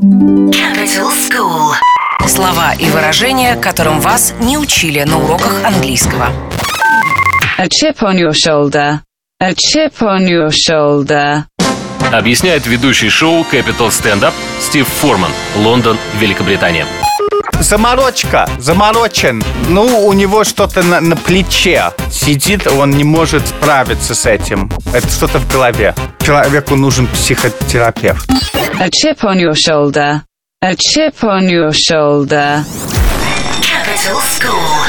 Capital School. Слова и выражения, которым вас не учили на уроках английского. A chip on your shoulder. A chip on your shoulder. Объясняет ведущий шоу Capital Stand Up Стив Форман, Лондон, Великобритания. Заморочка, заморочен. Ну, у него что-то на, на плече сидит, он не может справиться с этим. Это что-то в голове. Человеку нужен психотерапевт. A chip on your shoulder. A chip on your shoulder. Capital School.